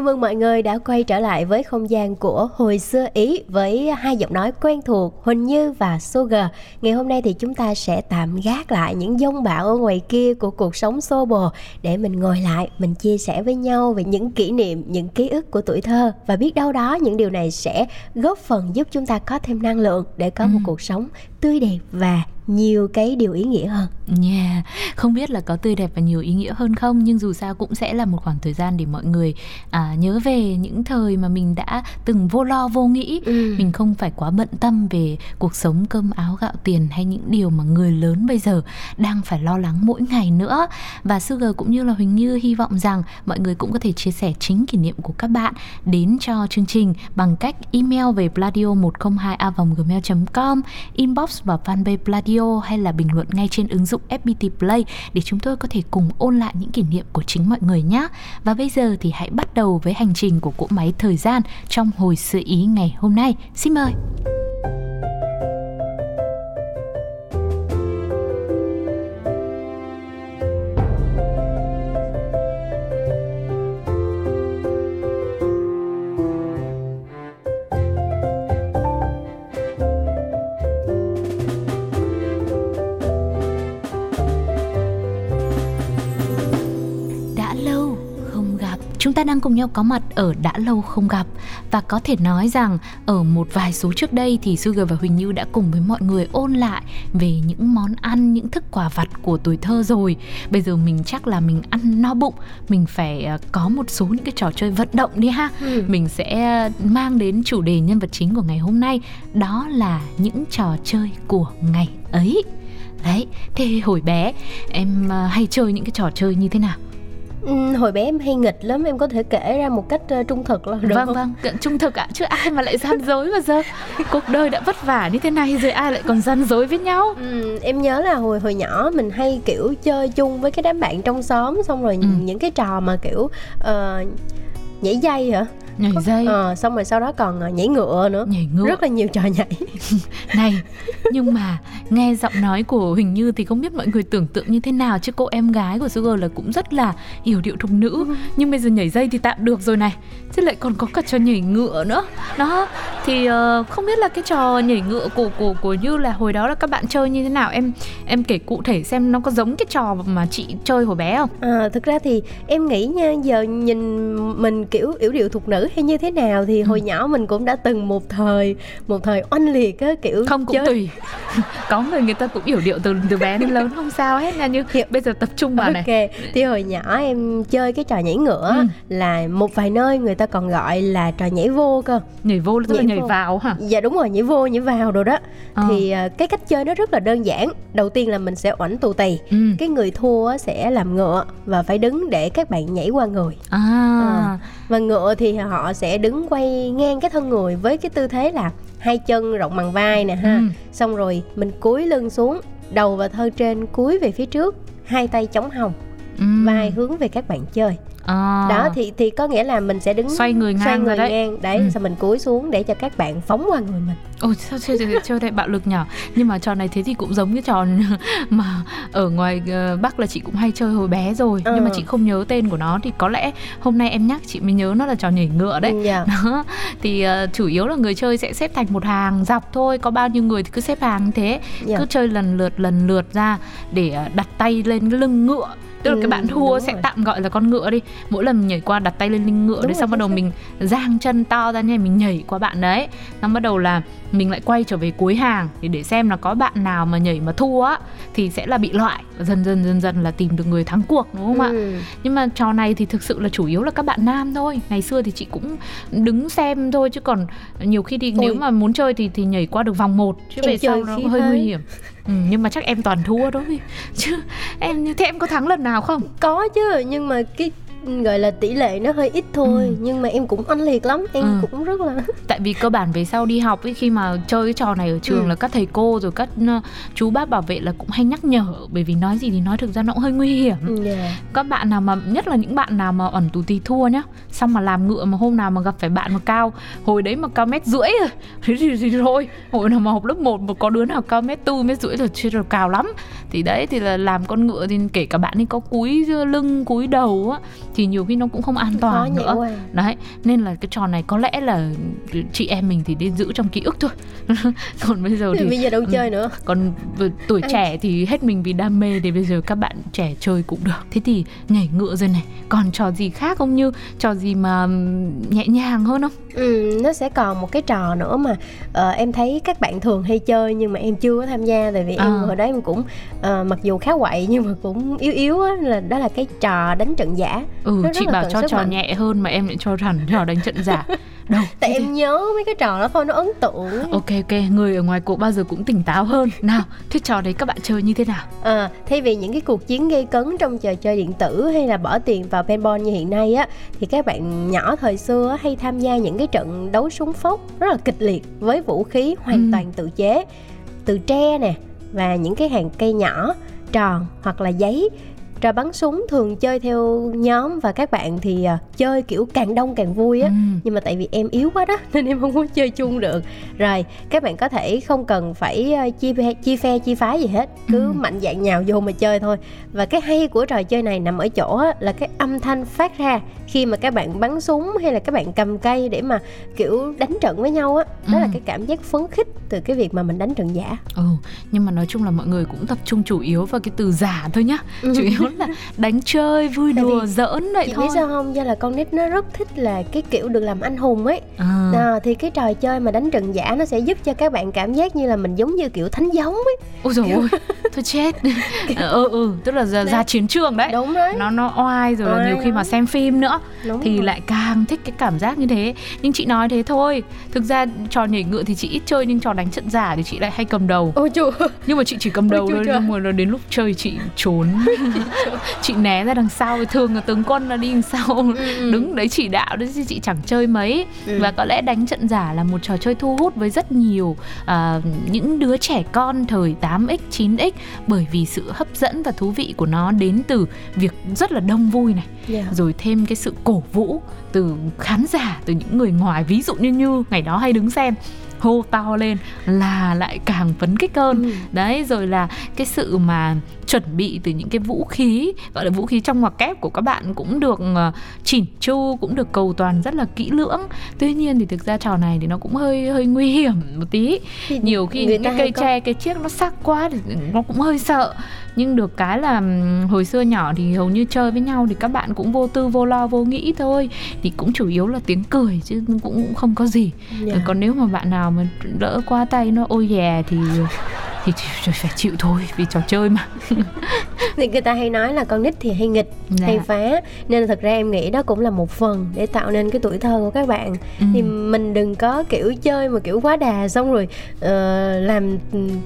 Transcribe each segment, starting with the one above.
Chào mừng mọi người đã quay trở lại với không gian của hồi xưa Ý với hai giọng nói quen thuộc Huỳnh Như và Sugar. Ngày hôm nay thì chúng ta sẽ tạm gác lại những dông bão ở ngoài kia của cuộc sống xô bồ để mình ngồi lại, mình chia sẻ với nhau về những kỷ niệm, những ký ức của tuổi thơ và biết đâu đó những điều này sẽ góp phần giúp chúng ta có thêm năng lượng để có một Ừ. cuộc sống tươi đẹp và nhiều cái điều ý nghĩa hơn. Yeah, không biết là có tươi đẹp và nhiều ý nghĩa hơn không nhưng dù sao cũng sẽ là một khoảng thời gian để mọi người à, nhớ về những thời mà mình đã từng vô lo vô nghĩ Ừ. mình không phải quá bận tâm về cuộc sống cơm áo gạo tiền hay những điều mà người lớn bây giờ đang phải lo lắng mỗi ngày nữa và Sugar cũng như là Huỳnh Như hy vọng rằng mọi người cũng có thể chia sẻ chính kỷ niệm của các bạn đến cho chương trình bằng cách email về pladio 102 a gmail com inbox vào fanpage pladio hay là bình luận ngay trên ứng dụng FPT Play để chúng tôi có thể cùng ôn lại những kỷ niệm của chính mọi người nhé. Và bây giờ thì hãy bắt đầu với hành trình của cỗ máy thời gian trong hồi sự ý ngày hôm nay. Xin mời. Chúng ta đang cùng nhau có mặt ở đã lâu không gặp. Và có thể nói rằng ở một vài số trước đây thì Sugar và Huỳnh Như đã cùng với mọi người ôn lại về những món ăn những thức quà vặt của tuổi thơ rồi. Bây giờ mình chắc là mình ăn no bụng mình phải ờ, có một số những cái trò chơi vận động đi ha. Ừ. mình sẽ mang đến chủ đề nhân vật chính của ngày hôm nay đó là những trò chơi của ngày ấy. Đấy thế hồi bé em ờ, hay chơi những cái trò chơi như thế nào Ừ, hồi bé em hay nghịch lắm em có thể kể ra một cách ờ, trung thực là được vâng không? vâng trung thực ạ chứ ai mà lại gian dối bao giờ cuộc đời đã vất vả như thế này rồi ai lại còn gian dối với nhau Ừ, em nhớ là hồi hồi nhỏ mình hay kiểu chơi chung với cái đám bạn trong xóm xong rồi Ừ. những cái trò mà kiểu ờ, nhảy dây hả? Nhảy dây. Ờ, xong rồi sau đó còn ờ, nhảy ngựa nữa. nhảy ngựa. Rất là nhiều trò nhảy. này nhưng mà nghe giọng nói của Huỳnh Như thì không biết mọi người tưởng tượng như thế nào chứ cô em gái của Sugar là cũng rất là hiểu điệu thục nữ. Nhưng bây giờ nhảy dây thì tạm được rồi này. Chứ lại còn có cả trò nhảy ngựa nữa. Đó thì ờ, không biết là cái trò nhảy ngựa của của của Như là hồi đó là các bạn chơi như thế nào? Em em kể cụ thể xem nó có giống cái trò mà chị chơi hồi bé không? À, thực ra thì em nghĩ nha giờ nhìn mình kiểu yểu điệu thục nữ hay như thế nào thì Ừ. hồi nhỏ mình cũng đã từng một thời một thời oanh liệt á kiểu không cũng chơi tùy có người người ta cũng hiểu điệu từ từ bé đến lớn không sao hết nha như Hiểu. bây giờ tập trung vào này Ok, thì hồi nhỏ em chơi cái trò nhảy ngựa Ừ. là một vài nơi người ta còn gọi là trò nhảy vô cơ. nhảy vô tức là Nhảy nhảy vô. vào hả Dạ đúng rồi, nhảy vô nhảy vào rồi đó. Ờ. Thì à, cái cách chơi nó rất là đơn giản. Đầu tiên là mình sẽ oảnh tù tì. ừ. Cái người thua sẽ làm ngựa và phải đứng để các bạn nhảy qua người. à Và ngựa thì họ sẽ đứng quay ngang cái thân người với cái tư thế là hai chân rộng bằng vai nè ha. Ừ. Xong rồi mình cúi lưng xuống, đầu và thân trên cúi về phía trước, hai tay chống hông, ừ. vai hướng về các bạn chơi. À. Đó thì thì có nghĩa là mình sẽ đứng xoay người ngang xoay người đấy ngang đấy, Ừ. xong mình cúi xuống để cho các bạn phóng qua người mình. ôi sao chơi chơi chơi đây bạo lực nhỏ nhưng mà trò này thế thì cũng giống cái trò mà ở ngoài ờ, bắc là chị cũng hay chơi hồi bé rồi nhưng mà chị không nhớ tên của nó thì có lẽ hôm nay em nhắc chị mới nhớ nó là trò nhảy ngựa đấy Ừ, dạ. đó thì ờ, chủ yếu là người chơi sẽ xếp thành một hàng dọc thôi có bao nhiêu người thì cứ xếp hàng thế Dạ. cứ chơi lần lượt lần lượt ra để đặt tay lên cái lưng ngựa tức là Ừ, cái bạn thua sẽ rồi. tạm gọi là con ngựa đi. Mỗi lần nhảy qua đặt tay lên lưng ngựa Đúng để rồi, xong bắt đầu mình giang chân to ra nha mình nhảy qua bạn đấy. Xong bắt đầu là mình lại quay trở về cuối hàng. Để để xem là có bạn nào mà nhảy mà thua á thì sẽ là bị loại. Dần dần dần dần là tìm được người thắng cuộc đúng không ạ? Ừ. nhưng mà trò này thì thực sự là chủ yếu là các bạn nam thôi. Ngày xưa thì chị cũng đứng xem thôi chứ còn nhiều khi thì Ôi. nếu mà muốn chơi thì thì nhảy qua được vòng 1 chứ Em về sau nó hơi nguy hiểm ừ, nhưng mà chắc em toàn thua đó. Chứ em như thế em có thắng lần nào không? Có chứ, nhưng mà cái gọi là tỷ lệ nó hơi ít thôi ừ. nhưng mà em cũng oanh liệt lắm em ừ. cũng rất là tại vì cơ bản về sau đi học ấy khi mà chơi cái trò này ở trường ừ. là các thầy cô rồi các uh, chú bác bảo vệ là cũng hay nhắc nhở bởi vì nói gì thì nói thực ra nó cũng hơi nguy hiểm yeah. Ừ, dạ. các bạn nào mà nhất là những bạn nào mà ẩn tù tì thua nhá xong mà làm ngựa mà hôm nào mà gặp phải bạn mà cao hồi đấy mà cao mét rưỡi rồi thế thì, thì thôi hồi nào mà học lớp 1 mà có đứa nào cao mét tư mét rưỡi rồi chưa được cao lắm thì đấy thì là làm con ngựa thì kể cả bạn ấy có cúi lưng cúi đầu á thì nhiều khi nó cũng không an toàn nữa. đấy nên là cái trò này có lẽ là chị em mình thì nên giữ trong ký ức thôi. Còn bây giờ thì bây giờ đâu ừ, chơi nữa. còn tuổi trẻ thì hết mình vì đam mê thì bây giờ các bạn trẻ chơi cũng được. Thế thì nhảy ngựa rồi này còn trò gì khác không? Như trò gì mà nhẹ nhàng hơn không? Ừ nó sẽ còn một cái trò nữa mà uh, em thấy các bạn thường hay chơi nhưng mà em chưa có tham gia tại vì à. em hồi đấy em cũng uh, mặc dù khá quậy nhưng mà cũng yếu yếu á là đó là cái trò đánh trận giả ừ chị bảo cho trò mạnh. nhẹ hơn mà em lại cho rằng trò đánh trận giả. Đâu tại em nhớ mấy cái trò đó thôi nó ấn tượng ok ok người ở ngoài cuộc bao giờ cũng tỉnh táo hơn. Nào thế trò đấy các bạn chơi như thế nào? À, thay vì những cái cuộc chiến gây cấn trong trò chơi điện tử hay là bỏ tiền vào paintball như hiện nay á thì các bạn nhỏ thời xưa hay tham gia những cái trận đấu súng phốc rất là kịch liệt với vũ khí hoàn ừ. toàn tự chế từ tre nè và những cái hàng cây nhỏ tròn hoặc là giấy trò bắn súng thường chơi theo nhóm và các bạn thì uh, chơi kiểu càng đông càng vui á ừ. nhưng mà tại vì em yếu quá đó nên em không có chơi chung được rồi các bạn có thể không cần phải chia chia phe chia phái gì hết cứ ừ. mạnh dạn nhào vô mà chơi thôi và cái hay của trò chơi này nằm ở chỗ á, là cái âm thanh phát ra khi mà các bạn bắn súng hay là các bạn cầm cây để mà kiểu đánh trận với nhau á đó ừ. là cái cảm giác phấn khích từ cái việc mà mình đánh trận giả ừ nhưng mà nói chung là mọi người cũng tập trung chủ yếu vào cái từ giả thôi nhá ừ. chủ yếu là đánh chơi vui đùa giỡn vậy chị thôi. biết sao không? Do là con nít nó rất thích là cái kiểu được làm anh hùng ấy. À. À, thì cái trò chơi mà đánh trận giả nó sẽ giúp cho các bạn cảm giác như là mình giống như kiểu thánh giống ấy. Ôi dồi ôi thôi chết. Ừ ừ tức là ra, ra chiến trường đấy. Đúng đấy. Nó nó oai rồi oai nhiều khi mà xem phim nữa đúng thì rồi. lại càng thích cái cảm giác như thế. Nhưng chị nói thế thôi. Thực ra trò nhảy ngựa thì chị ít chơi nhưng trò đánh trận giả thì chị lại hay cầm đầu. Ôi chú nhưng mà chị chỉ cầm đầu thôi nhưng mà đến lúc chơi chị trốn chị né ra đằng sau thường là tướng quân nó đi đằng sau ừ, ừ. đứng đấy chỉ đạo đấy chứ chị chẳng chơi mấy ừ. và có lẽ đánh trận giả là một trò chơi thu hút với rất nhiều uh, những đứa trẻ con thời 8x 9x bởi vì sự hấp dẫn và thú vị của nó đến từ việc rất là đông vui này yeah. Dạ. rồi thêm cái sự cổ vũ từ khán giả từ những người ngoài ví dụ như như ngày đó hay đứng xem hô to lên là lại càng phấn khích hơn. Ừ. đấy rồi là cái sự mà chuẩn bị từ những cái vũ khí gọi là vũ khí trong ngoặc kép của các bạn cũng được uh, chỉn chu cũng được cầu toàn rất là kỹ lưỡng. Tuy nhiên thì thực ra trò này thì nó cũng hơi hơi nguy hiểm một tí. Thì nhiều khi những cái cây tre cái chiếc nó sắc quá thì nó cũng hơi sợ nhưng được cái là hồi xưa nhỏ thì hầu như chơi với nhau thì các bạn cũng vô tư vô lo vô nghĩ thôi thì cũng chủ yếu là tiếng cười chứ cũng không có gì yeah. Dạ. còn nếu mà bạn nào mà đỡ qua tay nó ôi dè thì thì phải chịu thôi vì trò chơi mà thì người ta hay nói là con nít thì hay nghịch dạ. hay phá nên thật ra em nghĩ đó cũng là một phần để tạo nên cái tuổi thơ của các bạn ừ. thì mình đừng có kiểu chơi mà kiểu quá đà xong rồi uh, làm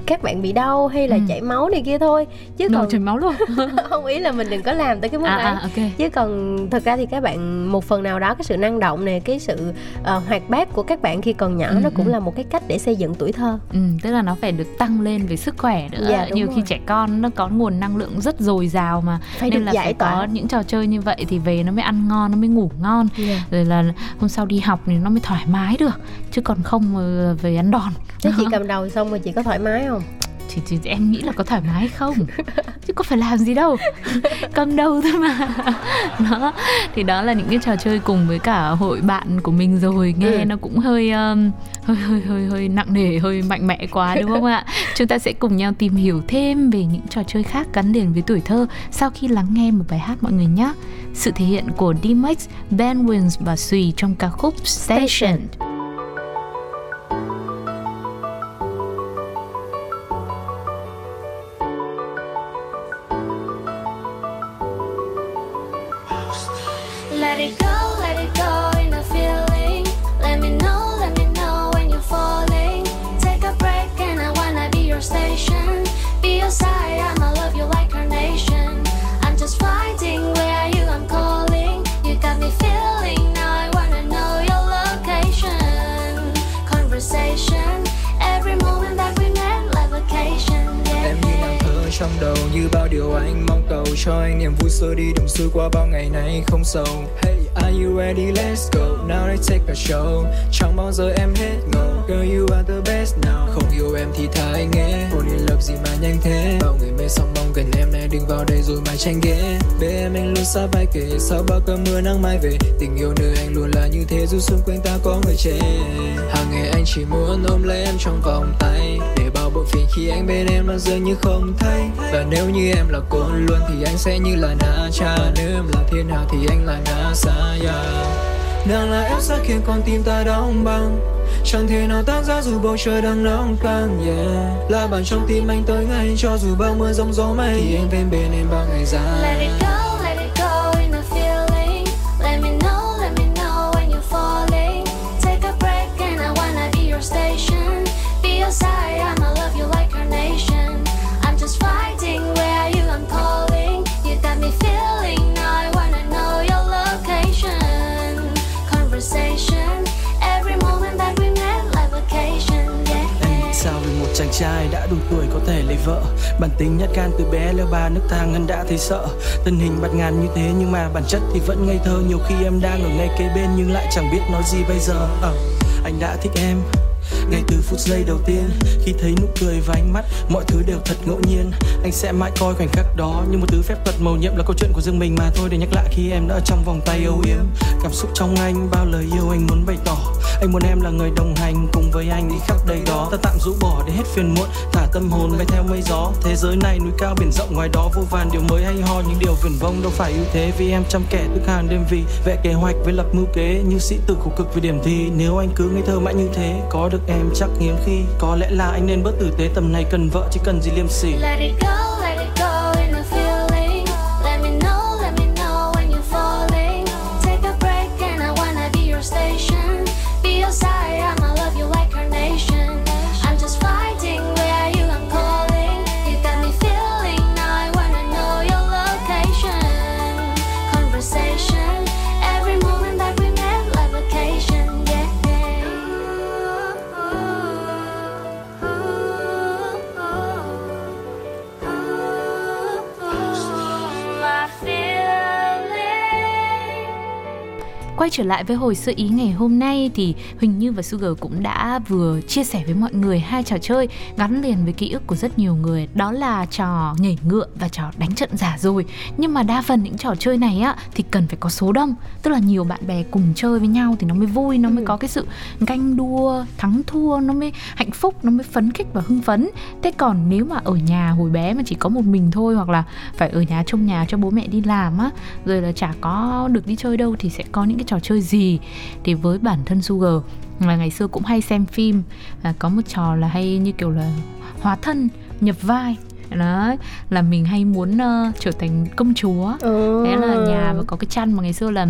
các bạn bị đau hay là ừ. chảy máu này kia thôi chứ còn chảy máu luôn không ý là mình đừng có làm tới cái mức à, đấy à, okay. chứ còn thật ra thì các bạn một phần nào đó cái sự năng động này cái sự uh, hoạt bát của các bạn khi còn nhỏ ừ, nó cũng ừ. là một cái cách để xây dựng tuổi thơ ừ, tức là nó phải được tăng lên về sức khỏe nữa dạ, nhiều rồi. khi trẻ con nó có nguồn năng lượng rất dồi dào mà phải nên là phải tỏa. có những trò chơi như vậy thì về nó mới ăn ngon nó mới ngủ ngon yeah. Dạ. rồi là hôm sau đi học thì nó mới thoải mái được chứ còn không về ăn đòn thế chị cầm đầu xong rồi chị có thoải mái không thì, thì em nghĩ là có thoải mái không chứ có phải làm gì đâu cầm đầu thôi mà đó thì đó là những cái trò chơi cùng với cả hội bạn của mình rồi nghe ừ. nó cũng hơi um, hơi hơi hơi hơi nặng nề hơi mạnh mẽ quá đúng không ạ chúng ta sẽ cùng nhau tìm hiểu thêm về những trò chơi khác gắn liền với tuổi thơ sau khi lắng nghe một bài hát mọi người nhé sự thể hiện của D-Max, Ben Wins và Sui trong ca khúc Station. Station. Bên em nó dường như không thấy. Và nếu như em là cô luôn thì anh sẽ như là na cha. Nếu em là thiên hạ thì anh là na sa ya nàng là em sẽ khiến con tim ta đóng băng. Chẳng thể nào tan ra dù bầu trời đang nóng căng, yeah. Là bạn trong tim anh tới ngay cho dù bao mưa rông gió mây. Thì anh bên bên em bao ngày dài. Chàng trai đã đủ tuổi có thể lấy vợ. Bản tính nhát gan từ bé leo ba nước thang ngân đã thấy sợ. Thân hình bạt ngàn như thế nhưng mà bản chất thì vẫn ngây thơ. Nhiều khi em đang ở ngay kế bên nhưng lại chẳng biết nói gì bây giờ. À, Anh đã thích em. Ngay từ phút giây đầu tiên khi thấy nụ cười và ánh mắt mọi thứ đều thật ngẫu nhiên. Anh sẽ mãi coi khoảnh khắc đó như một thứ phép thuật màu nhiệm là câu chuyện của riêng mình mà thôi. Để nhắc lại khi em đã ở trong vòng tay âu yếm cảm xúc trong anh bao lời yêu anh muốn bày tỏ anh muốn em là người đồng hành cùng với anh đi khắp đây đó. Ta tạm rũ bỏ để hết phiền muộn thả tâm hồn bay theo mây gió. Thế giới này núi cao biển rộng ngoài đó vô vàn điều mới hay ho. Những điều viển vông đâu phải ưu thế vì em chăm kẻ thức hàng đêm vì vẽ kế hoạch với lập mưu kế. Như sĩ tử khổ cực vì điểm thi nếu anh cứ ngây thơ mãi như thế có được em chắc hiếm khi. Có lẽ là anh nên bớt tử tế tầm này cần vợ chứ cần gì liêm sỉ. Let it go, trở lại với hồi sơ ý ngày hôm nay thì Huỳnh Như và Sugar cũng đã vừa chia sẻ với mọi người hai trò chơi gắn liền với ký ức của rất nhiều người. Đó là trò nhảy ngựa và trò đánh trận giả rồi. Nhưng mà đa phần những trò chơi này á thì cần phải có số đông. Tức là nhiều bạn bè cùng chơi với nhau thì nó mới vui nó mới có cái sự ganh đua thắng thua nó mới hạnh phúc nó mới phấn khích và hưng phấn. Thế còn nếu mà ở nhà hồi bé mà chỉ có một mình thôi hoặc là phải ở nhà trông nhà cho bố mẹ đi làm á rồi là chả có được đi chơi đâu thì sẽ có những cái trò chơi gì thì với bản thân Sugar. Là ngày xưa cũng hay xem phim à, có một trò là hay như kiểu là hóa thân nhập vai. Đó là mình hay muốn ờ, trở thành công chúa. Ừ. thế là nhà mà có cái chăn mà ngày xưa là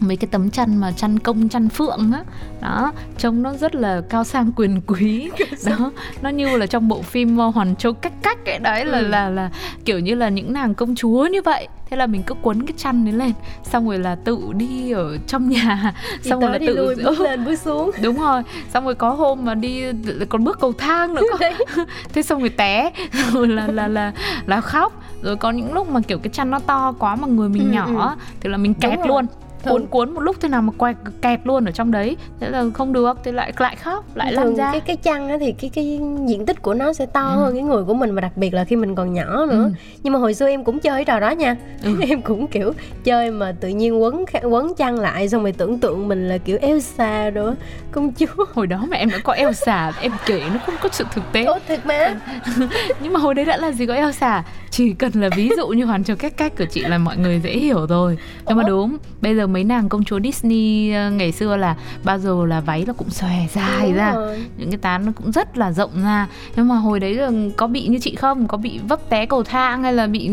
mấy cái tấm chăn mà chăn công chăn phượng á. Đó trông nó rất là cao sang quyền quý. Đó nó như là trong bộ phim ờ, hoàn châu cách cách ấy. Đấy là Ừ. là là kiểu như là những nàng công chúa như vậy. Thế là mình cứ quấn cái chăn đấy lên xong rồi là tự đi ở trong nhà. Đi xong rồi là tự lui bước lên bước xuống. Đúng rồi. Xong rồi có hôm mà đi còn bước cầu thang nữa thế xong rồi té. Rồi là là là là khóc. Rồi có những lúc mà kiểu cái chăn nó to quá mà người mình Ừ, nhỏ ừ. thì là mình kẹt luôn Thường- cuốn cuốn một lúc thế nào mà quay kẹt luôn ở trong đấy. Thế là không được thì lại lại khóc lại lan thường ra. cái cái chăn á thì cái cái diện tích của nó sẽ to Ừ. hơn cái người của mình và đặc biệt là khi mình còn nhỏ nữa. Ừ. nhưng mà hồi xưa em cũng chơi cái trò đó nha. Ừ. em cũng kiểu chơi mà tự nhiên quấn quấn chăn lại xong rồi tưởng tượng mình là kiểu Elsa rồi á, công chúa. Hồi đó mà em đã có Elsa em kể nó không có sự thực tế. Ủa thiệt mà. Nhưng mà hồi đấy đã là gì có Elsa? Chỉ cần là ví dụ như hoàn châu cách cách của chị là mọi người dễ hiểu rồi. Nhưng mà đúng. Bây giờ mấy nàng công chúa Disney ờ, ngày xưa là bao giờ là váy nó cũng xòe dài Đúng ra rồi. những cái tán nó cũng rất là rộng ra. Nhưng mà hồi đấy là có bị như chị không? Có bị vấp té cầu thang hay là bị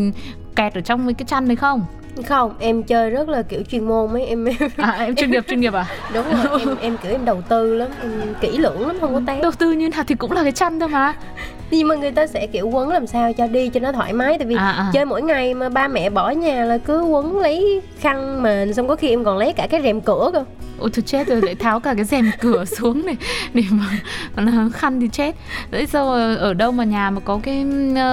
kẹt ở trong mấy cái chăn đấy không không em chơi rất là kiểu chuyên môn mấy em À em chuyên nghiệp chuyên nghiệp à? đúng rồi em em kiểu em đầu tư lắm em kỹ lưỡng lắm không có tán Đầu tư như nào thì cũng là cái chăn thôi mà. nhưng mà người ta sẽ kiểu quấn làm sao cho đi cho nó thoải mái tại vì À, à. chơi mỗi ngày mà ba mẹ bỏ nhà là cứ quấn lấy khăn mền xong có khi em còn lấy cả cái rèm cửa cơ Ôi thôi chết rồi lại tháo cả cái rèm cửa xuống để để mà, là khăn thì chết. Đấy sao ở, đâu mà nhà mà có cái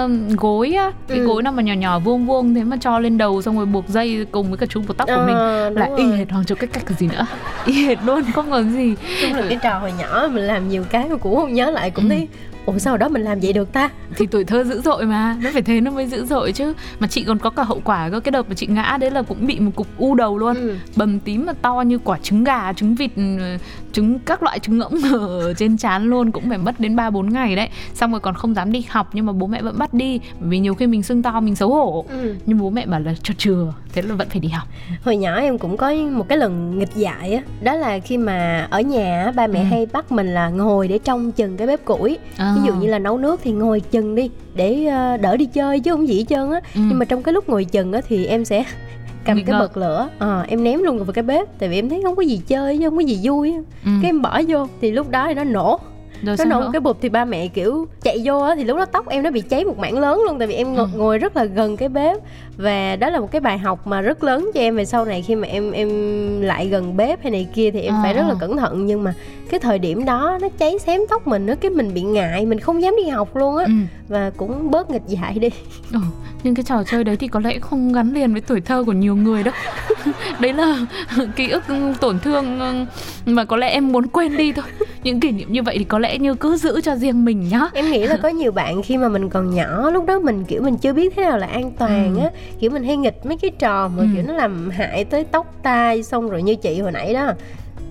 um, gối á, cái Ừ. gối nào mà nhỏ nhỏ vuông vuông thế mà cho lên đầu xong rồi buộc dây cùng với cả chung buộc tóc của mình Ờ, đúng là y rồi. hệt hoàng châu cách cách cái gì nữa. Y hệt luôn không còn gì. chung là cái trò hồi nhỏ mình làm nhiều cái mà cũng không nhớ lại cũng Ừ. thấy ủa sao đó mình làm vậy được ta thì tuổi thơ dữ dội mà nó phải thế nó mới dữ dội chứ mà chị còn có cả hậu quả cơ cái đợt mà chị ngã đấy là cũng bị một cục u đầu luôn Ừ. bầm tím mà to như quả trứng gà trứng vịt trứng các loại trứng ngỗng ở trên trán luôn cũng phải mất đến ba bốn ngày đấy xong rồi còn không dám đi học nhưng mà bố mẹ vẫn bắt đi bởi vì nhiều khi mình sưng to mình xấu hổ Ừ. nhưng bố mẹ bảo là cho chừa thế là vẫn phải đi học hồi nhỏ em cũng có một cái lần nghịch dại á đó là khi mà ở nhà á, ba mẹ Ừ. hay bắt mình là ngồi để trông chừng cái bếp củi À. ví dụ như là nấu nước thì ngồi chừng đi để ờ, đỡ đi chơi chứ không gì hết trơn á Ừ. nhưng mà trong cái lúc ngồi chừng á thì em sẽ cầm cái bật lửa ờ, em ném luôn vào cái bếp tại vì em thấy không có gì chơi chứ không có gì vui Ừ. cái em bỏ vô thì lúc đó thì nó nổ rồi nó nổ một cái bụp thì ba mẹ kiểu chạy vô á thì lúc đó tóc em nó bị cháy một mảng lớn luôn tại vì em ngồi, Ừ. ngồi rất là gần cái bếp. Và đó là một cái bài học mà rất lớn cho em về sau này khi mà em em lại gần bếp hay này kia thì em À, phải rất là cẩn thận. Nhưng mà cái thời điểm đó nó cháy xém tóc mình nó cái mình bị ngại mình không dám đi học luôn á. Ừ. và cũng bớt nghịch dại đi. Ừ, nhưng cái trò chơi đấy thì có lẽ không gắn liền với tuổi thơ của nhiều người đâu. Đấy là ký ức tổn thương mà có lẽ em muốn quên đi thôi những kỷ niệm như vậy thì có lẽ như cứ giữ cho riêng mình nhá. Em nghĩ là có nhiều bạn khi mà mình còn nhỏ lúc đó mình kiểu mình chưa biết thế nào là an toàn Ừ. á. Kiểu mình hay nghịch mấy cái trò mà Ừ. kiểu nó làm hại tới tóc tai xong rồi như chị hồi nãy đó.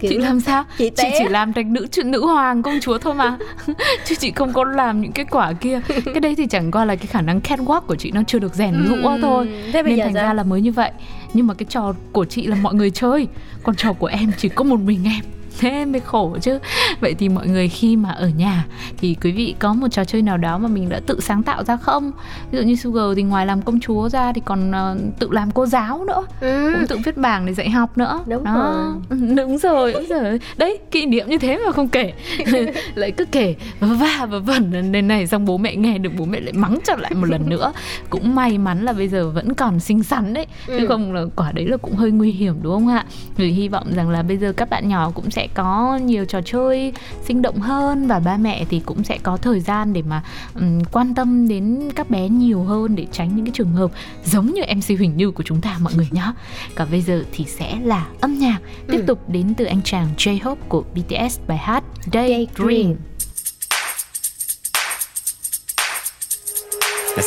Kiểu chị làm sao? chị chị chỉ làm thành nữ nữ, nữ hoàng công chúa thôi mà. Chứ chị không có làm những cái quả kia. Cái đấy thì chẳng qua là cái khả năng catwalk của chị nó chưa được rèn rũa Ừm, thôi. Thế bây nên giờ thành sao? ra là mới như vậy. Nhưng mà cái trò của chị là mọi người chơi. Còn trò của em chỉ có một mình em thế mới khổ chứ. Vậy thì mọi người khi mà ở nhà thì quý vị có một trò chơi nào đó mà mình đã tự sáng tạo ra không? Ví dụ như Sugar thì ngoài làm công chúa ra thì còn ờ, tự làm cô giáo nữa Ừ. cũng tự viết bảng để dạy học nữa. Đúng Đó. đúng rồi đúng rồi. Đấy kỷ niệm như thế mà không kể. Lại cứ kể va và vẩn. Lên này xong bố mẹ nghe được bố mẹ lại mắng trở lại một lần nữa. Cũng may mắn là bây giờ vẫn còn xinh xắn đấy. Chứ Ừ. không là quả đấy là cũng hơi nguy hiểm đúng không ạ? Vì hy vọng rằng là bây giờ các bạn nhỏ cũng sẽ có nhiều trò chơi sinh động hơn và ba mẹ thì cũng sẽ có thời gian để mà ừm, quan tâm đến các bé nhiều hơn để tránh những cái trường hợp giống như MC Huỳnh Như của chúng ta mọi người nhé. Còn bây giờ thì sẽ là âm nhạc tiếp Ừ. tục đến từ anh chàng J-Hope của BTS bài hát Daydream. Daydream. 내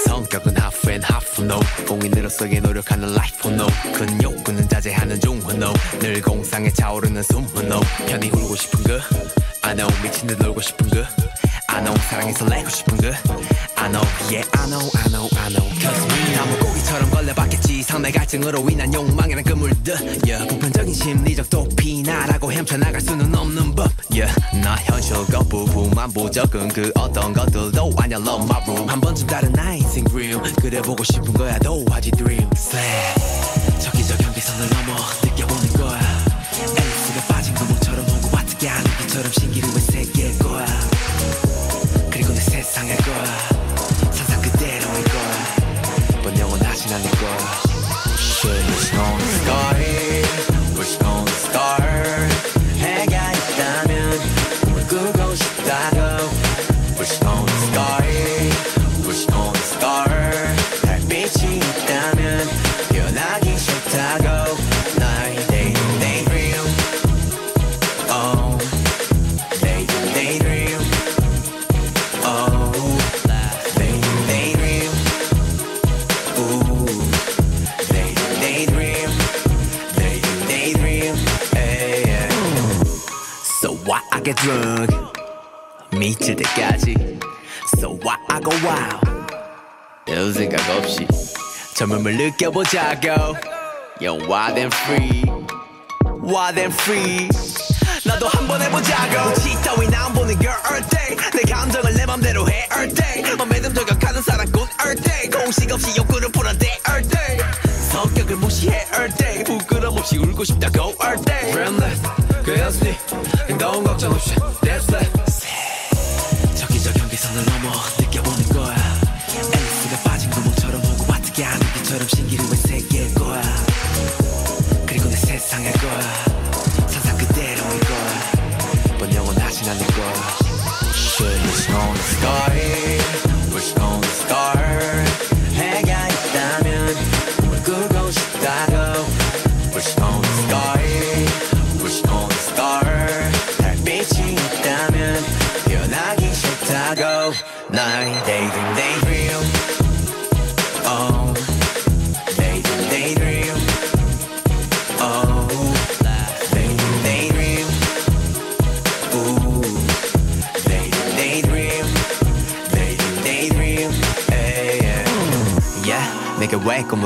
성격은 half and half no. 공인으로서의 노력하는 life no. 큰 욕구는 자제하는 중후 no. 늘 공상에 차오르는 숨후 no. 편히 울고 싶은 그 I know 미친 듯 놀고 싶은 그 I know 사랑해서 내고 싶은 그 I know yeah I know I know I know. Cause we 다 물고기처럼 걸려봤겠지. 상대 갈증으로 인한 욕망이란 그물들 yeah. 보편적인 심리적 도피나라고 헤쳐나갈 수는 없는 법 yeah. 나 현실 거부부만 부적은 그 어떤 것들도 아냐 love my room. 한 번쯤 다른 나의 생그림 그래 보고 싶은 거야 도화지 dream. Sad. 저기저 경계선을 넘어 느껴보는 거야. 앨리스가 빠진 구멍처럼 오고 와트게 하는 것처럼 신기루의 세계일 거야 느껴보자고 Yo wild and free Wild and free 나도 한번 해보자고 눈치 따위 나 안 보는 girl all day 내 감정을 내 맘대로 해 all day 맘에 좀 저격하는 사랑꾼 all day 공식 없이 욕구를 풀어대 all day 성격을 무시 해 all day 부끄럼 없이 울고 싶다고 all day Dreamless 그였으니 행동 걱정 없이 That's it originally was. Shit, known the story, which known the stars.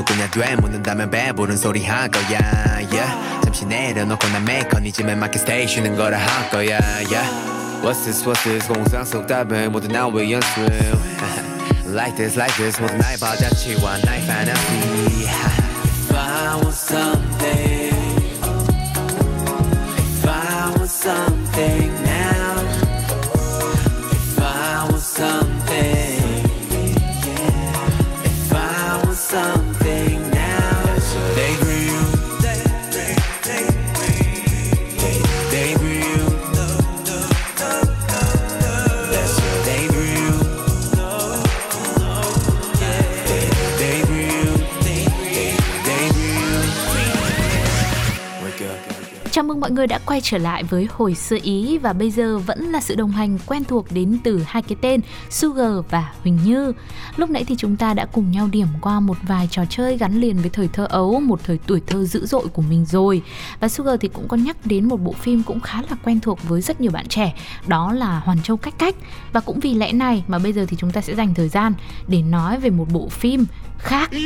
꿈을 꾸냐 돼 묻는다면 배부른 소리 할 거야 yeah. 잠시 내려놓고 난 메커니즘에 맞게 스테이 쉬는 거라 할 거야 yeah. What's this what's this 공상 속 답은 모두 나의 연습 Like this like this 모두 나의 바자치와 나의 fantasy mọi người đã quay trở lại với hồi xưa ý và bây giờ vẫn là sự đồng hành quen thuộc đến từ hai cái tên Sugar và Huỳnh Như. Lúc nãy thì chúng ta đã cùng nhau điểm qua một vài trò chơi gắn liền với thời thơ ấu, một thời tuổi thơ dữ dội của mình rồi. Và Sugar thì cũng có nhắc đến một bộ phim cũng khá là quen thuộc với rất nhiều bạn trẻ, đó là Hoàn Châu Cách Cách. Và cũng vì lẽ này mà bây giờ thì chúng ta sẽ dành thời gian để nói về một bộ phim khác.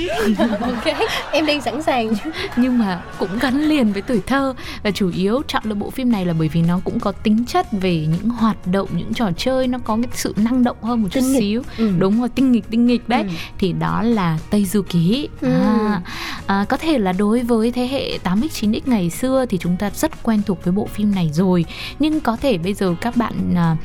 Ok. Em đang sẵn sàng. Nhưng mà cũng gắn liền với tuổi thơ. Và chủ yếu chọn lựa bộ phim này là bởi vì nó cũng có tính chất về những hoạt động những trò chơi. Nó có cái sự năng động hơn một chút Tinh nghịch. xíu. Ừ. đúng rồi tinh nghịch tinh nghịch đấy. Ừ. thì đó là Tây Du Ký. Ừ. à, à, có thể là đối với thế hệ 8x 9x ngày xưa thì chúng ta rất quen thuộc với bộ phim này rồi. Nhưng có thể bây giờ các bạn à,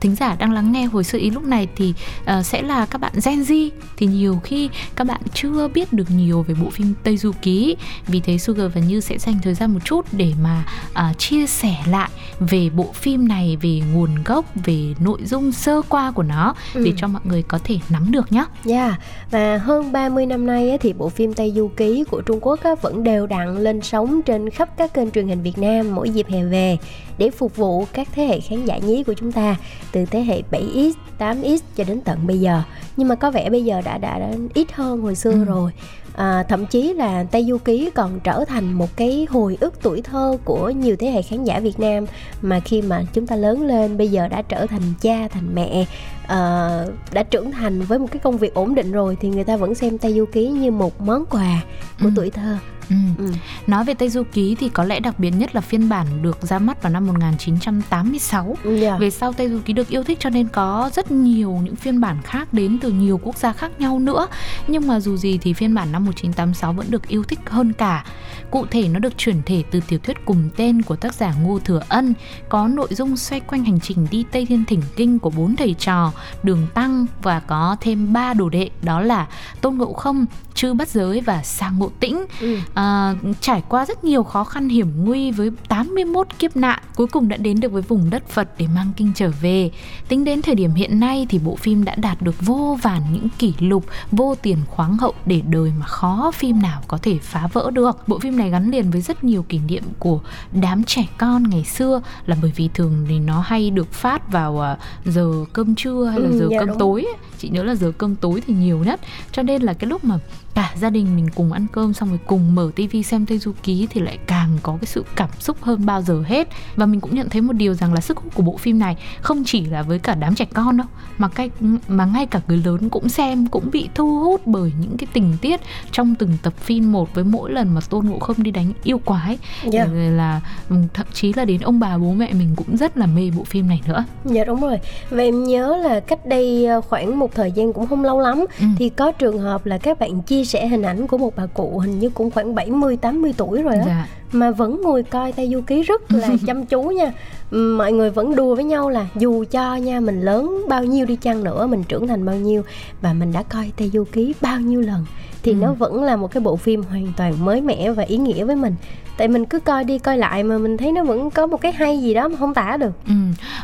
thính giả đang lắng nghe hồi xưa ý lúc này thì à, sẽ là các bạn Gen Z. Thì nhiều khi các bạn chưa biết được nhiều về bộ phim Tây Du Ký vì thế Sugar và Như sẽ dành thời gian một chút để mà à, chia sẻ lại về bộ phim này về nguồn gốc về nội dung sơ qua của nó để Ừ. cho mọi người có thể nắm được nhé Dạ, và hơn 30 năm nay thì bộ phim Tây Du Ký của Trung Quốc vẫn đều đặn lên sóng trên khắp các kênh truyền hình Việt Nam mỗi dịp hè về để phục vụ các thế hệ khán giả nhí của chúng ta từ thế hệ 7X, 8X cho đến tận bây giờ. Nhưng mà có vẻ bây giờ đã đã, đã ít hơn hồi xưa Ừ. rồi. À, thậm chí là Tây Du Ký còn trở thành một cái hồi ức tuổi thơ của nhiều thế hệ khán giả Việt Nam mà khi mà chúng ta lớn lên bây giờ đã trở thành cha thành mẹ ờ, đã trưởng thành với một cái công việc ổn định rồi thì người ta vẫn xem Tây Du Ký như một món quà của Ừ. tuổi thơ. Ừ. Ừ. Nói về Tây Du Ký thì có lẽ đặc biệt nhất là phiên bản được ra mắt vào năm 1986 Dạ. Về sau Tây Du Ký được yêu thích cho nên có rất nhiều những phiên bản khác đến từ nhiều quốc gia khác nhau nữa Nhưng mà dù gì thì phiên bản năm 1986 vẫn được yêu thích hơn cả Cụ thể nó được chuyển thể từ tiểu thuyết cùng tên của tác giả Ngô Thừa Ân Có nội dung xoay quanh hành trình đi Tây Thiên Thỉnh Kinh của bốn thầy trò Đường Tăng và có thêm ba đồ đệ đó là Tôn Ngộ Không, Chư Bắt Giới và Sang Ngộ Tĩnh Ừ. à, trải qua rất nhiều khó khăn hiểm nguy với 81 kiếp nạn cuối cùng đã đến được với vùng đất Phật để mang kinh trở về tính đến thời điểm hiện nay thì bộ phim đã đạt được vô vàn những kỷ lục vô tiền khoáng hậu để đời mà khó phim nào có thể phá vỡ được bộ phim này gắn liền với rất nhiều kỷ niệm của đám trẻ con ngày xưa là bởi vì thường thì nó hay được phát vào à, giờ cơm trưa hay là Ừ, giờ dạ cơm đúng. tối ấy. chị nhớ là giờ cơm tối thì nhiều nhất cho nên là cái lúc mà cả gia đình mình cùng ăn cơm xong rồi cùng mở tivi xem Tây Du Ký thì lại càng có cái sự cảm xúc hơn bao giờ hết và mình cũng nhận thấy một điều rằng là sức hút của bộ phim này không chỉ là với cả đám trẻ con đâu mà cái mà ngay cả người lớn cũng xem cũng bị thu hút bởi những cái tình tiết trong từng tập phim một với mỗi lần mà Tôn Ngộ Không đi đánh yêu quái Dạ. rồi là ừ, thậm chí là đến ông bà bố mẹ mình cũng rất là mê bộ phim này nữa Dạ đúng rồi. Và em nhớ là cách đây ờ, khoảng một thời gian cũng không lâu lắm Ừ. thì có trường hợp là các bạn chia sẻ hình ảnh của một bà cụ hình như cũng khoảng hơn 70 80 tuổi rồi đó Dạ. mà vẫn ngồi coi Tây Du Ký rất là chăm chú nha. Mọi người vẫn đùa với nhau là dù cho nha mình lớn bao nhiêu đi chăng nữa mình trưởng thành bao nhiêu và mình đã coi Tây Du Ký bao nhiêu lần thì Ừ. nó vẫn là một cái bộ phim hoàn toàn mới mẻ và ý nghĩa với mình tại mình cứ coi đi coi lại mà mình thấy nó vẫn có một cái hay gì đó mà không tả được Ừ.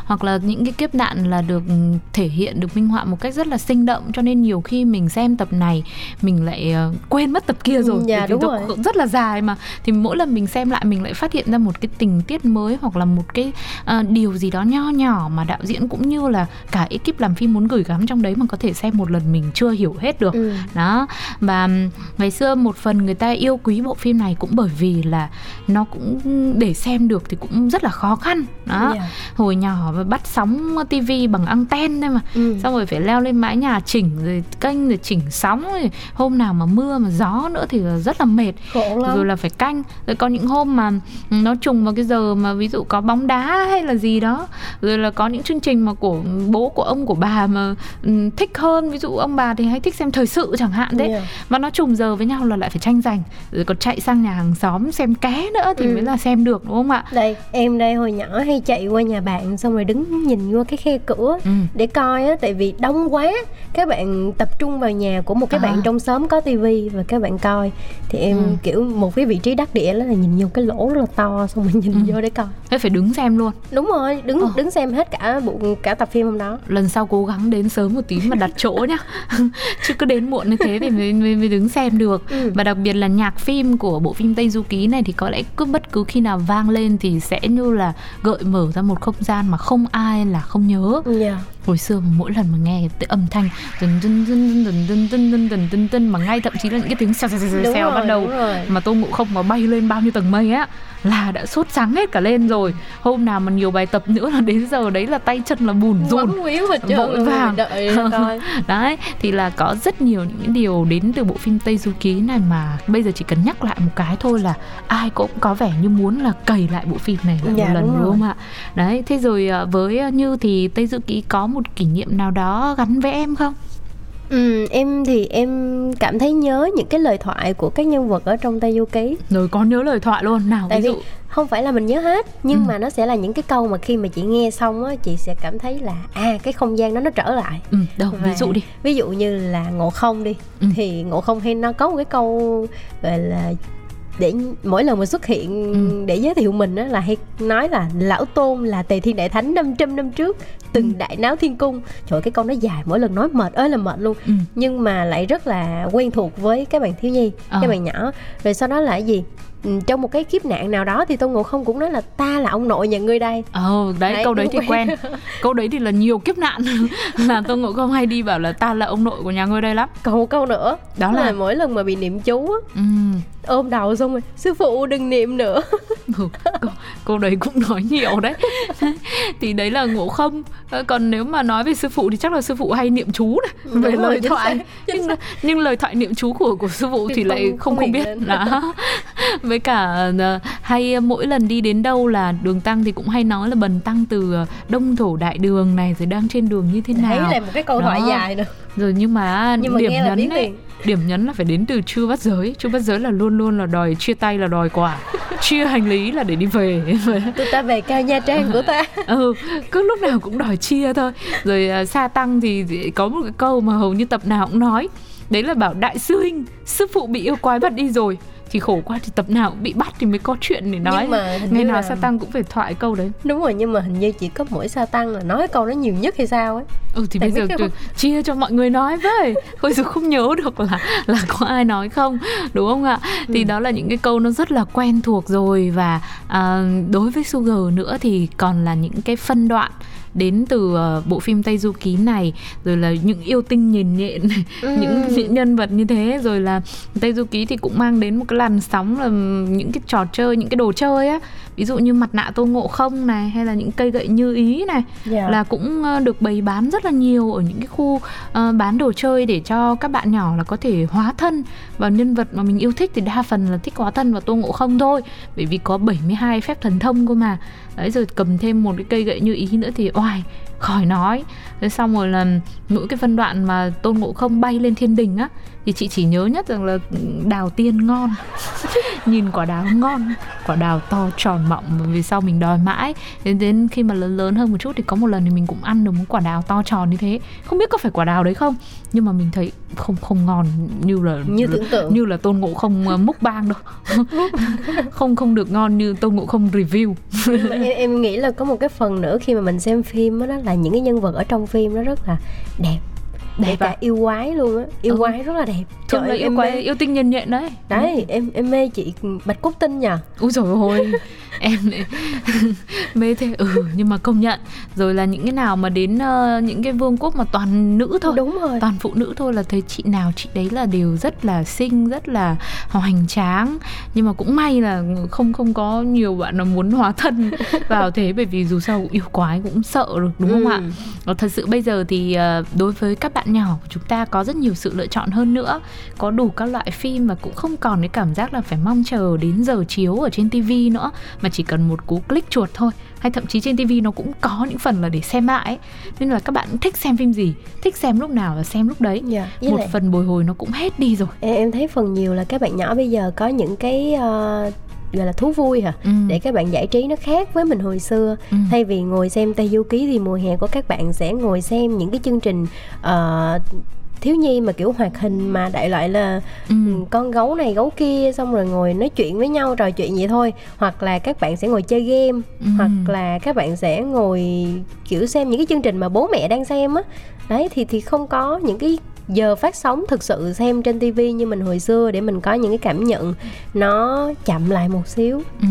Hoặc là những cái kiếp nạn là được ừ, thể hiện được minh họa một cách rất là sinh động cho nên nhiều khi mình xem tập này mình lại ờ, quên mất tập kia rồi Ừ, dạ, Bởi vì đúng rồi. rất là dài mà thì mỗi lần mình xem lại mình lại phát hiện ra một cái tình tiết mới hoặc là một cái ờ, điều gì đó nho nhỏ mà đạo diễn cũng như là cả ekip làm phim muốn gửi gắm trong đấy mà có thể xem một lần mình chưa hiểu hết được Ừ. đó và ngày xưa một phần người ta yêu quý bộ phim này cũng bởi vì là nó cũng để xem được thì cũng rất là khó khăn. Đó. Dạ. hồi nhỏ bắt sóng tivi bằng anten thôi mà. Ừ. xong rồi phải leo lên mái nhà chỉnh rồi kênh rồi chỉnh sóng rồi hôm nào mà mưa mà gió nữa thì là rất là mệt. Khổ lắm. Rồi là phải canh. Rồi có những hôm mà nó trùng vào cái giờ mà ví dụ có bóng đá hay là gì đó rồi là có những chương trình mà của bố của ông của bà mà thích hơn. Ví dụ ông bà thì hay thích xem thời sự chẳng hạn đấy. Yeah. mà nó trùng giờ với nhau là lại phải tranh giành rồi còn chạy sang nhà hàng xóm xem ké nữa thì Ừ. mới là xem được đúng không ạ đây em đây hồi nhỏ hay chạy qua nhà bạn xong rồi đứng nhìn qua cái khe cửa Ừ. để coi á tại vì đông quá các bạn tập trung vào nhà của một cái À. bạn trong xóm có tivi và các bạn coi thì em Ừ. kiểu một cái vị trí đắc địa đó là nhìn vô cái lỗ rất là to xong rồi nhìn Ừ. vô để coi thế phải đứng xem luôn đúng rồi đứng Ờ. đứng xem hết cả bộ cả tập phim hôm đó lần sau cố gắng đến sớm một tí mà đặt chỗ nhá chứ cứ đến muộn như thế thì mới, mới, mới đứng xem được Ừ. và đặc biệt là nhạc phim của bộ phim Tây Du Ký này thì có lẽ cứ bất cứ khi nào vang lên thì sẽ như là gợi mở ra một không gian mà không ai là không nhớ dạ hồi xưa mà mỗi lần mà nghe cái âm thanh dần dần dần dần dần dần dần dần dần dần mà ngay thậm chí là những cái tiếng xèo xèo xèo xèo ban đầu mà tô ngộ không mà bay lên bao nhiêu tầng mây á là đã sốt sáng hết cả lên rồi. Hôm nào mà nhiều bài tập nữa là đến giờ đấy là tay chân là bùn rùn vội vàng. đợi đấy thì là có rất nhiều những điều đến từ bộ phim Tây Du Ký này mà bây giờ chỉ cần nhắc lại một cái thôi là ai cũng có vẻ như muốn là cày lại bộ phim này lại Dạ, một lần đúng đúng, không ạ? Đấy thế rồi à, với à, Như thì Tây Du Ký có một kỷ niệm nào đó gắn với em không ừ, em thì em cảm thấy nhớ những cái lời thoại của các nhân vật ở trong Tây Du Ký. Rồi có nhớ lời thoại luôn. Nào tại ví vì dụ. không phải là mình nhớ hết nhưng Ừ. mà nó sẽ là những cái câu mà khi mà chị nghe xong á chị sẽ cảm thấy là à cái không gian đó nó trở lại. Ừ, đâu ví Và dụ đi. ví dụ như là ngộ không đi Ừ. thì ngộ không hay nó có một cái câu gọi là để mỗi lần mà xuất hiện Ừ. để giới thiệu mình á là hay nói là lão tôn là tề thiên đại thánh 500 năm trước từng Ừ. đại náo thiên cung trời ơi, cái câu nó dài mỗi lần nói mệt ơi là mệt luôn ừ. nhưng mà lại rất là quen thuộc với các bạn thiếu nhi Ờ. các bạn nhỏ rồi sau đó là cái gì Ừ, trong một cái kiếp nạn nào đó thì tôn ngộ không cũng nói là ta là ông nội nhà ngươi đây Ồ, đấy, Đấy, câu đấy thì quen Câu đấy thì là nhiều kiếp nạn Là Tôn Ngộ Không hay đi bảo là ta là ông nội của nhà ngươi đây lắm còn một câu nữa Đó là- mỗi lần mà bị niệm chú á ừ. Ôm đầu xong rồi sư phụ đừng niệm nữa. Ừ, câu, câu đấy cũng nói nhiều đấy. Thì đấy là ngộ không. Ờ, còn nếu mà nói về sư phụ thì chắc là sư phụ hay niệm chú này Đúng về rồi, lời chính thoại. xác, nhưng, nhưng lời thoại niệm chú của của sư phụ Thì thì, lại không- không biết. đó. Với cả ờ, hay mỗi lần đi đến đâu là đường tăng thì cũng hay nói là bần tăng từ ờ, đông thổ đại đường này rồi đang trên đường như thế đấy nào. là một cái câu thoại Đó. dài nữa rồi nhưng mà, Nhưng mà điểm nhấn ấy, điểm nhấn là phải đến từ chưa bắt giới. Chưa bắt giới là luôn luôn là đòi chia tay là đòi quả. Chia hành lý là để đi về. Tụi ta về cao nha trang của ta. Ừ cứ lúc nào cũng đòi chia thôi. Rồi sa tăng thì có một cái câu mà hầu như tập nào cũng nói. Đấy là bảo đại sư huynh sư phụ bị yêu quái bắt đi rồi thì khổ quá thì tập nào cũng bị bắt thì mới có chuyện để nói. Nhưng mà ngày nào là- sa tăng cũng phải thoại câu đấy. Đúng rồi nhưng mà hình như chỉ có mỗi sa tăng là nói câu đó nhiều nhất hay sao ấy. Ừ thì Tại bây giờ cứ chia cho mọi người nói với. Bây giờ không nhớ được là là có ai nói không đúng không ạ? Thì đó là những cái câu nó rất là quen thuộc rồi và à, đối với Sugar nữa thì còn là những cái phân đoạn đến từ ờ, bộ phim Tây Du Ký này rồi là những yêu tinh nhìn nhện những, những nhân vật như thế. Rồi là Tây Du Ký thì cũng mang đến một cái làn sóng là những cái trò chơi những cái đồ chơi á. Ví dụ như mặt nạ tôn ngộ không này hay là những cây gậy như ý này Dạ. là cũng ờ, được bày bán rất là nhiều ở những cái khu ờ, bán đồ chơi để cho các bạn nhỏ là có thể hóa thân vào nhân vật mà mình yêu thích. Thì đa phần là thích hóa thân vào Tôn Ngộ Không thôi bởi vì có 72 phép thần thông cơ mà. Đấy rồi cầm thêm một cái cây gậy như ý nữa thì oai khỏi nói. Thế xong rồi là mỗi cái phân đoạn mà Tôn Ngộ Không bay lên thiên đình á thì chị chỉ nhớ nhất rằng là đào tiên ngon. Nhìn quả đào ngon quả đào to tròn mọng vì sau mình đòi mãi. Đến đến khi mà lớn lớn hơn một chút thì có một lần thì mình cũng ăn được một quả đào to tròn như thế. Không biết có phải quả đào đấy không nhưng mà mình thấy không không ngon như là Như tưởng tượng. như là tôn ngộ không uh, múc bang đâu. Không không được ngon như tôn ngộ không review. Em, em nghĩ là có một cái phần nữa khi mà mình xem phim đó, đó là những cái nhân vật ở trong phim nó rất là đẹp. Đẹp cả à? yêu quái luôn á. Yêu Ừ. quái rất là đẹp. Thường là yêu quái mê- yêu tinh nhân nhện đấy. Đấy em em mê chị bạch cúc tinh nhờ. Úi dồi ôi Em lại mê thế. Ừ nhưng mà công nhận Rồi là những cái nào mà đến ờ, những cái vương quốc mà toàn nữ thôi đúng rồi. Toàn phụ nữ thôi là thấy chị nào chị đấy là đều rất là xinh Rất là hoành tráng. Nhưng mà cũng may là không không có nhiều bạn nào muốn hóa thân vào thế Bởi vì dù sao yêu quái cũng sợ được đúng không Ừ. ạ Ờ, Thật sự bây giờ thì ờ, đối với các bạn nhỏ của chúng ta có rất nhiều sự lựa chọn hơn nữa. Có đủ các loại phim và cũng không còn cái cảm giác là phải mong chờ đến giờ chiếu ở trên tivi nữa Mà chỉ cần một cú click chuột thôi Hay thậm chí trên tivi nó cũng có những phần là để xem lại ấy. Nên là các bạn thích xem phim gì Thích xem lúc nào là xem lúc đấy Dạ, với Một lại- phần bồi hồi nó cũng hết đi rồi em, em thấy phần nhiều là các bạn nhỏ bây giờ có những cái ờ, gọi là thú vui hả Ừ. để các bạn giải trí nó khác với mình hồi xưa Ừ. thay vì ngồi xem Tây Du Ký thì mùa hè của các bạn sẽ ngồi xem những cái chương trình ờ, thiếu nhi mà kiểu hoạt hình mà đại loại là Ừ. ừ, con gấu này gấu kia xong rồi ngồi nói chuyện với nhau trò chuyện vậy thôi hoặc là các bạn sẽ ngồi chơi game Ừ. hoặc là các bạn sẽ ngồi kiểu xem những cái chương trình mà bố mẹ đang xem á đấy thì thì không có những cái giờ phát sóng thực sự xem trên tivi như mình hồi xưa để mình có những cái cảm nhận nó chậm lại một xíu Ừ,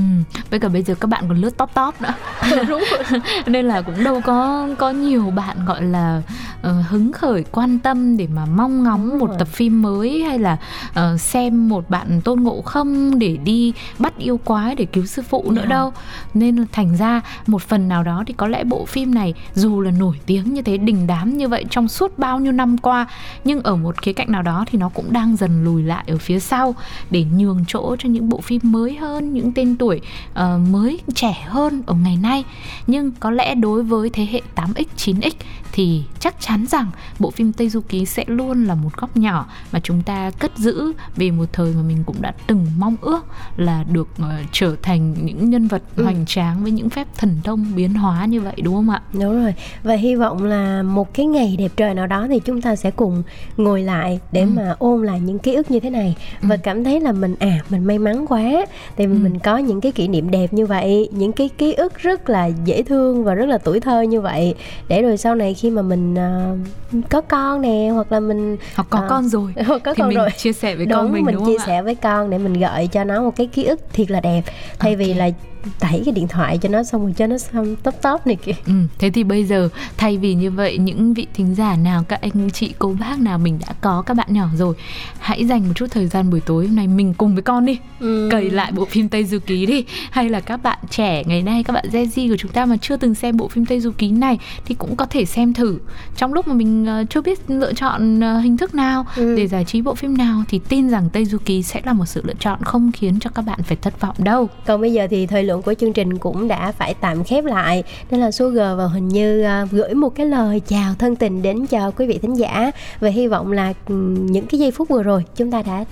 với cả bây giờ các bạn còn lướt top top nữa nên là cũng đâu có có nhiều bạn gọi là ờ, hứng khởi quan tâm để mà mong ngóng Đúng một rồi. tập phim mới hay là ờ, xem một bạn tôn ngộ không để đi bắt yêu quái để cứu sư phụ nữa Dạ. đâu nên thành ra một phần nào đó thì có lẽ bộ phim này dù là nổi tiếng như thế đình đám như vậy trong suốt bao nhiêu năm qua nhưng ở một khía cạnh nào đó thì nó cũng đang dần lùi lại ở phía sau để nhường chỗ cho những bộ phim mới hơn những tên tuổi ờ, mới trẻ hơn ở ngày nay nhưng có lẽ đối với thế hệ 8x 9x thì chắc chắn rằng bộ phim Tây Du Ký sẽ luôn là một góc nhỏ mà chúng ta cất giữ vì một thời mà mình cũng đã từng mong ước là được ờ, trở thành những nhân vật Ừ. hoành tráng với những phép thần thông biến hóa như vậy đúng không ạ? đúng rồi và hy vọng là một cái ngày đẹp trời nào đó thì chúng ta sẽ cùng ngồi lại để Ừ. mà ôn lại những ký ức như thế này và Ừ. cảm thấy là mình à mình may mắn quá tại vì Ừ. mình có những cái kỷ niệm đẹp như vậy những cái ký ức rất là dễ thương và rất là tuổi thơ như vậy để rồi sau này khi mà mình à, có con nè hoặc là mình Hoặc có à, con rồi hoặc có thì con mình rồi chia sẻ với đúng con mình mình đúng chia không ạ? sẻ với con để mình gợi cho nó một cái ký ức thiệt là đẹp thay vì Ok. là tẩy cái điện thoại cho nó xong rồi cho nó xong top top này kìa Ừ, thế thì bây giờ thay vì như vậy những vị thính giả nào các anh chị cô bác nào mình đã có các bạn nhỏ rồi hãy dành một chút thời gian buổi tối hôm nay mình cùng với con đi Ừ. cày lại bộ phim Tây Du Ký đi hay là các bạn trẻ ngày nay các bạn Gen Z của chúng ta mà chưa từng xem bộ phim Tây Du Ký này thì cũng có thể xem thử trong lúc mà mình ờ, chưa biết lựa chọn ờ, hình thức nào Ừ. để giải trí bộ phim nào thì tin rằng Tây Du Ký sẽ là một sự lựa chọn không khiến cho các bạn phải thất vọng đâu Còn bây giờ thì thời lượng của chương trình cũng đã phải tạm khép lại. Nên là Sugar và Huỳnh Như à, gửi một cái lời chào thân tình đến cho quý vị thính giả. Và hy vọng là ừm, những cái giây phút vừa rồi chúng ta đã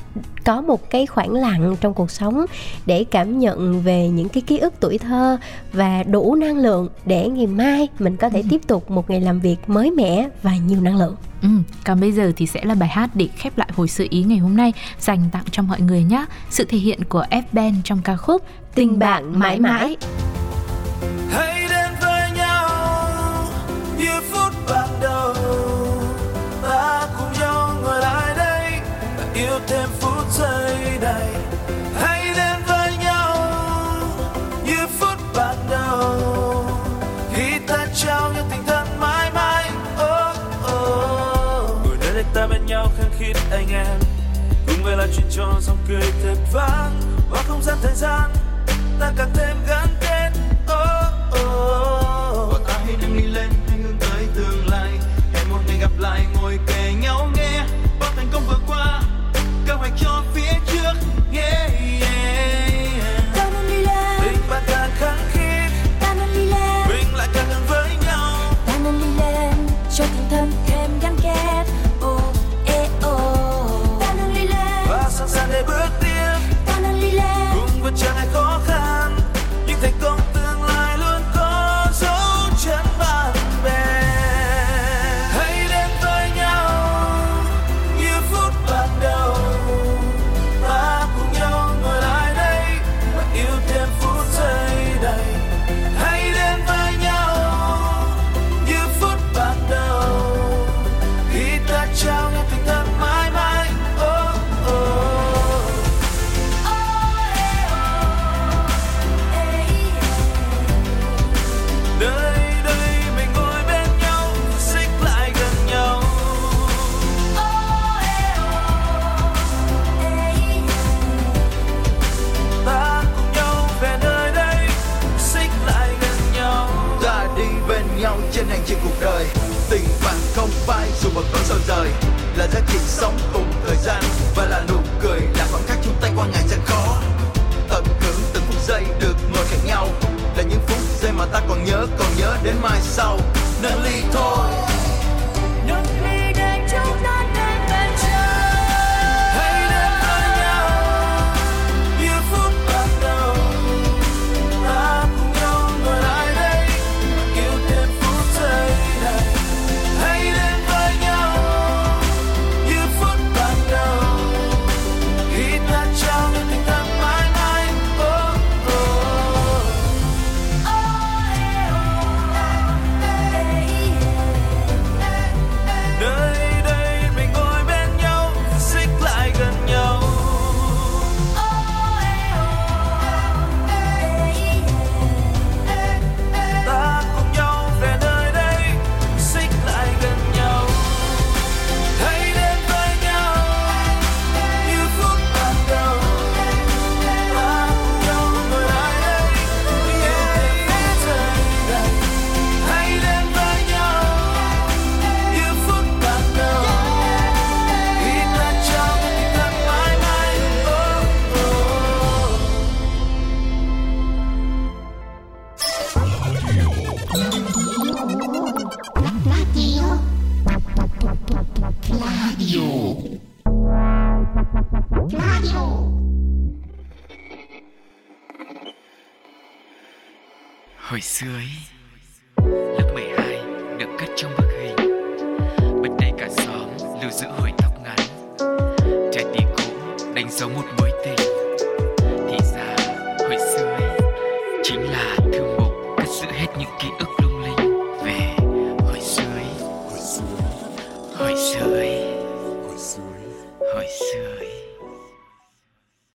có một cái khoảng lặng trong cuộc sống Để cảm nhận về những cái ký ức tuổi thơ Và đủ năng lượng để ngày mai mình có thể tiếp tục một ngày làm việc mới mẻ và nhiều năng lượng Ừ, còn bây giờ thì sẽ là bài hát để khép lại hồi sự ý ngày hôm nay dành tặng cho mọi người nhé. Sự thể hiện của F-Band trong ca khúc Tình bạn mãi mãi. hãy đến với nhau như phút ban đầu ta cùng nhau ngồi lại đây và yêu thêm chuyện trò dòng cười thật vang. Qua không gian thời gian ta càng thêm gắn